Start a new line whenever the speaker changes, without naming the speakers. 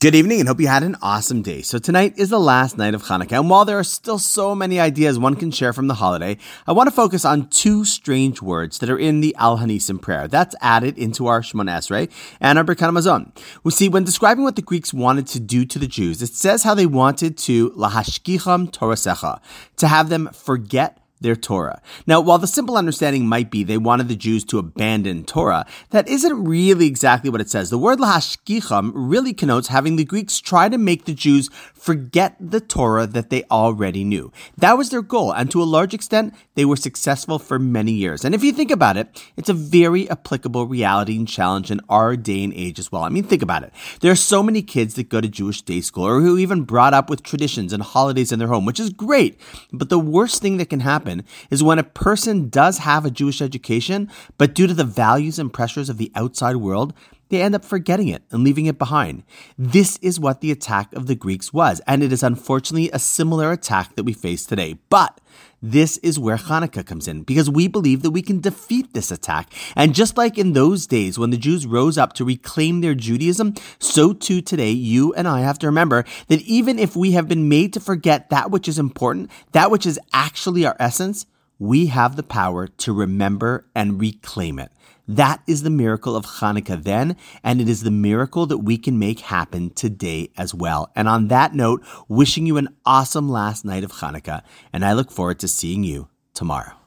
Good evening and hope you had an awesome day. So tonight is the last night of Hanukkah, and while there are still so many ideas one can share from the holiday, I want to focus on two strange words that are in the Al Hanisim prayer. That's added into our Shemona Esrei and our Birkat Hamazon. We see when describing what the Greeks wanted to do to the Jews, it says how they wanted to lahashkicham Torasecha, to have them forget their Torah. Now, while the simple understanding might be they wanted the Jews to abandon Torah, that isn't really exactly what it says. The word lahashkicham really connotes having the Greeks try to make the Jews forget the Torah that they already knew. That was their goal, and to a large extent, they were successful for many years. And if you think about it, it's a very applicable reality and challenge in our day and age as well. I mean, think about it. There are so many kids that go to Jewish day school or who even brought up with traditions and holidays in their home, which is great. But the worst thing that can happen happen is when a person does have a Jewish education, but due to the values and pressures of the outside world, they end up forgetting it and leaving it behind. This is what the attack of the Greeks was, and it is unfortunately a similar attack that we face today. But this is where Hanukkah comes in because we believe that we can defeat this attack. And just like in those days when the Jews rose up to reclaim their Judaism, so too today you and I have to remember that even if we have been made to forget that which is important, that which is actually our essence, we have the power to remember and reclaim it. That is the miracle of Hanukkah then, and it is the miracle that we can make happen today as well. And on that note, wishing you an awesome last night of Hanukkah, and I look forward to seeing you tomorrow.